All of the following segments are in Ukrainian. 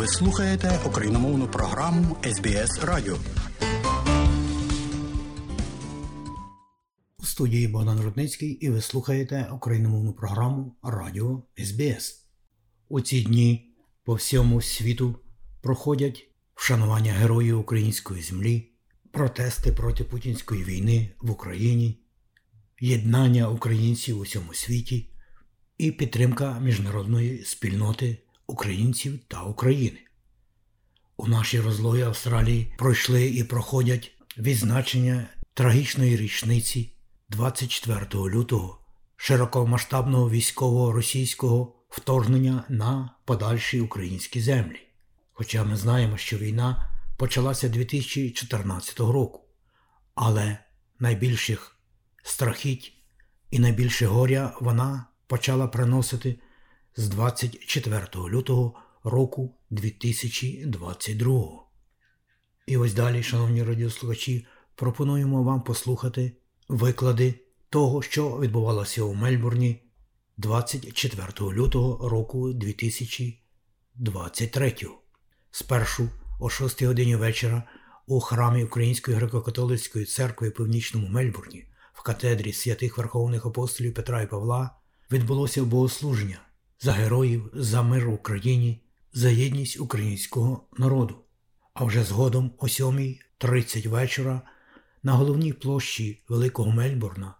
Ви слухаєте україномовну програму СБС Радіо. У студії Богдан Рудницький і ви слухаєте україномовну програму Радіо СБС. У ці дні по всьому світу проходять вшанування героїв української землі, протести проти путінської війни в Україні, єднання українців у всьому світі і підтримка міжнародної спільноти українців та України. У нашій розлогі Австралії пройшли і проходять відзначення трагічної річниці 24 лютого широкомасштабного військового російського вторгнення на подальші українські землі. Хоча ми знаємо, що війна почалася 2014 року, але найбільших страхіть і найбільше горя вона почала приносити з 24 лютого року 2022. І ось далі, шановні радіослухачі, пропонуємо вам послухати виклади того, що відбувалося у Мельбурні 24 лютого року 2023. Спершу о 6 годині вечора у храмі Української греко-католицької церкви в Північному Мельбурні в катедрі святих Верховних апостолів Петра і Павла відбулося богослуження за героїв, за мир в Україні, за єдність українського народу. А вже згодом о 7.30 вечора на головній площі Великого Мельбурна,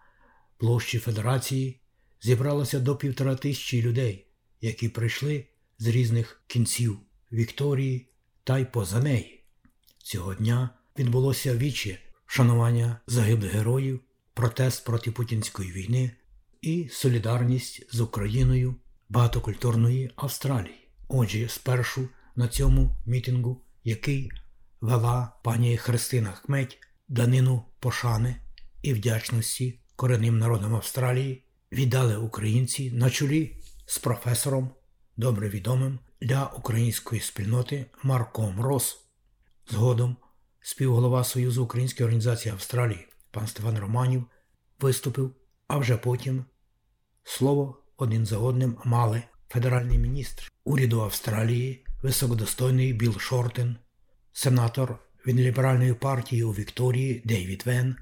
площі Федерації, зібралося до півтора тисячі людей, які прийшли з різних кінців Вікторії та й поза неї. Цього дня відбулося віче шанування загиблих героїв, протест проти путінської війни і солідарність з Україною багатокультурної Австралії. Отже, спершу на цьому мітингу, який вела пані Христина Хметь, данину пошани і вдячності коренним народам Австралії, віддали українці на чолі з професором, добре відомим для української спільноти Марком Рос. Згодом співголова Союзу Української організації Австралії пан Стефан Романів виступив, а вже потім слово один за одним мали федеральний міністр уряду Австралії, високодостойний Білл Шортен, сенатор від ліберальної партії у Вікторії Дейвід Вен,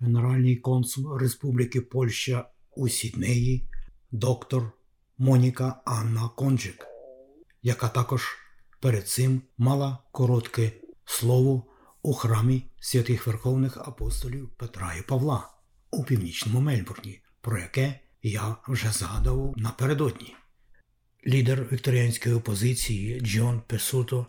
генеральний консул Республіки Польща у Сіднеї, доктор Моніка Анна Конджик, яка також перед цим мала коротке слово у храмі святих Верховних апостолів Петра і Павла у північному Мельбурні, про яке я вже згадував напередодні. Лідер вікторіанської опозиції Джон Песуто,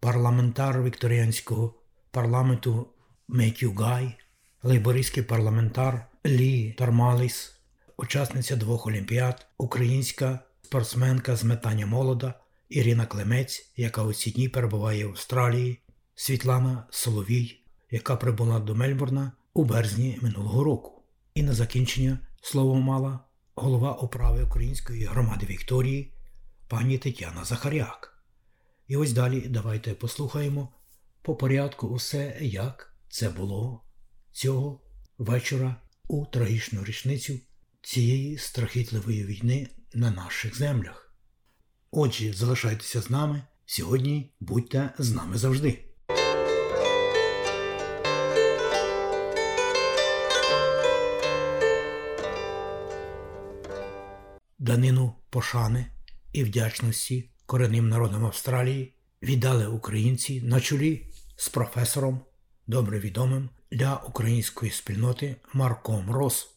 парламентар вікторіанського парламенту Меттю Гай, лейбористський парламентар Лі Тармаліс, учасниця двох олімпіад, українська спортсменка з метання молода Ірина Клемець, яка у ці дні перебуває в Австралії, Світлана Соловій, яка прибула до Мельбурна у березні минулого року. І на закінчення слово мала голова управи Української громади Вікторії пані Тетяна Захаряк. І ось далі давайте послухаємо по порядку усе, як це було цього вечора у трагічну річницю цієї страхітливої війни на наших землях. Отже, залишайтеся з нами сьогодні, будьте з нами завжди. Данину пошани і вдячності коренним народам Австралії віддали українці на чолі з професором, добре відомим для української спільноти Марком Рос.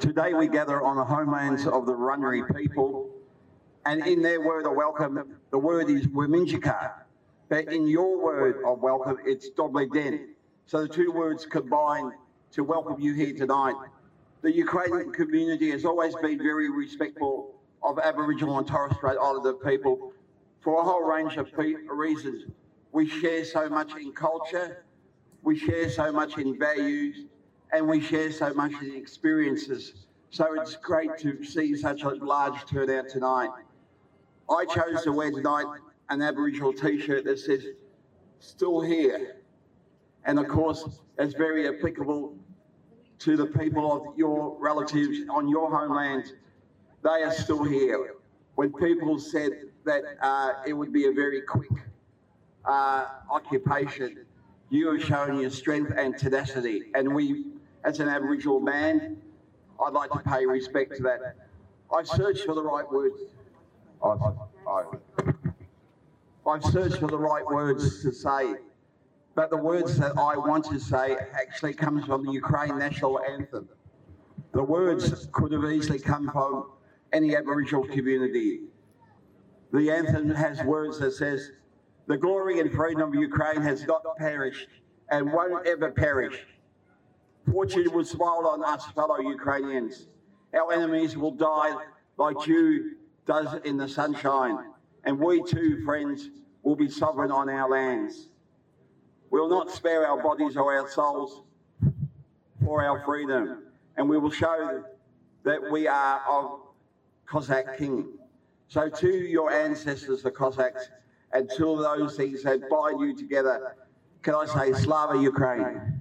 Today we gather on the homelands of the Wurundjeri people, and in their word of welcome, the word is Wiminjika. But in your word of welcome, it's Dobleden. So the two words combine to welcome you here tonight. The Ukrainian community has always been very respectful of Aboriginal and Torres Strait Islander people for a whole range of reasons. We share so much in culture, we share so much in values, and we share so much in experiences. So it's great to see such a large turnout tonight. I chose to wear tonight an Aboriginal t-shirt that says, still here. And of course, it's very applicable to the people of your relatives on your homeland. They are still here. when people said that uh, it would be a very quick uh, occupation, you have shown your strength and tenacity. And we, as an Aboriginal man, I'd like to pay respect to that. I've searched for the right words. I've, I've, I've searched for the right words to say, but the words that I want to say actually comes from the Ukraine national anthem. The words could have easily come from any Aboriginal community. The anthem has words that says, the glory and freedom of Ukraine has not perished and won't ever perish. Fortune will smile on us, fellow Ukrainians. Our enemies will die like dew does in the sunshine, and we too, friends, will be sovereign on our lands. We'll not spare our bodies or our souls for our freedom, and we will show that we are of Cossack king. So to your ancestors, the Cossacks, and to those things that bind you together, can I say Slava Ukraine?